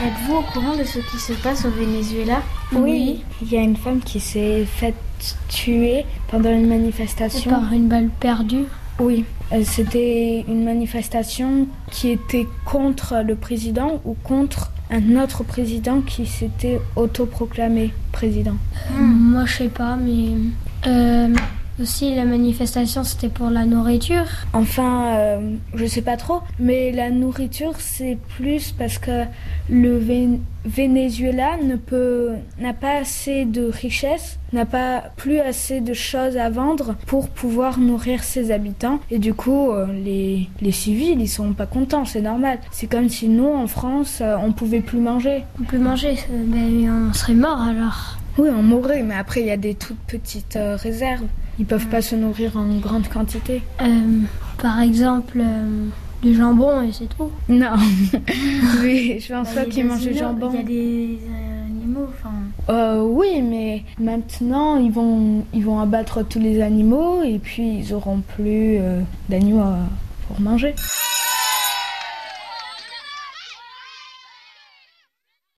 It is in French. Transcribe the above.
Êtes-vous au courant de ce qui se passe au Venezuela? Oui, il y a une femme qui s'est faite tuer pendant une manifestation. Par une balle perdue? Oui, euh, c'était une manifestation qui était contre le président ou contre un autre président qui s'était autoproclamé président. Moi, je sais pas, mais euh, aussi la manifestation, c'était pour la nourriture. Enfin, euh, je sais pas trop, mais la nourriture, c'est plus parce que le Ven- Venezuela ne peut, n'a pas assez de richesse, n'a pas plus assez de choses à vendre pour pouvoir nourrir ses habitants. Et du coup, euh, les, les civils, ils sont pas contents, c'est normal. C'est comme si nous, en France, euh, on pouvait plus manger. On peut manger, ben, on serait mort alors. Oui, on mourrait, mais après, il y a des toutes petites euh, réserves. Ils peuvent pas se nourrir en grande quantité. Euh, par exemple, euh, du jambon et c'est tout. Non, oui, je pense Bah, pas qu'ils mangent du jambon. Il y a des animaux, enfin. Oui, mais maintenant ils vont ils vont abattre tous les animaux et puis ils auront plus d'animaux pour manger.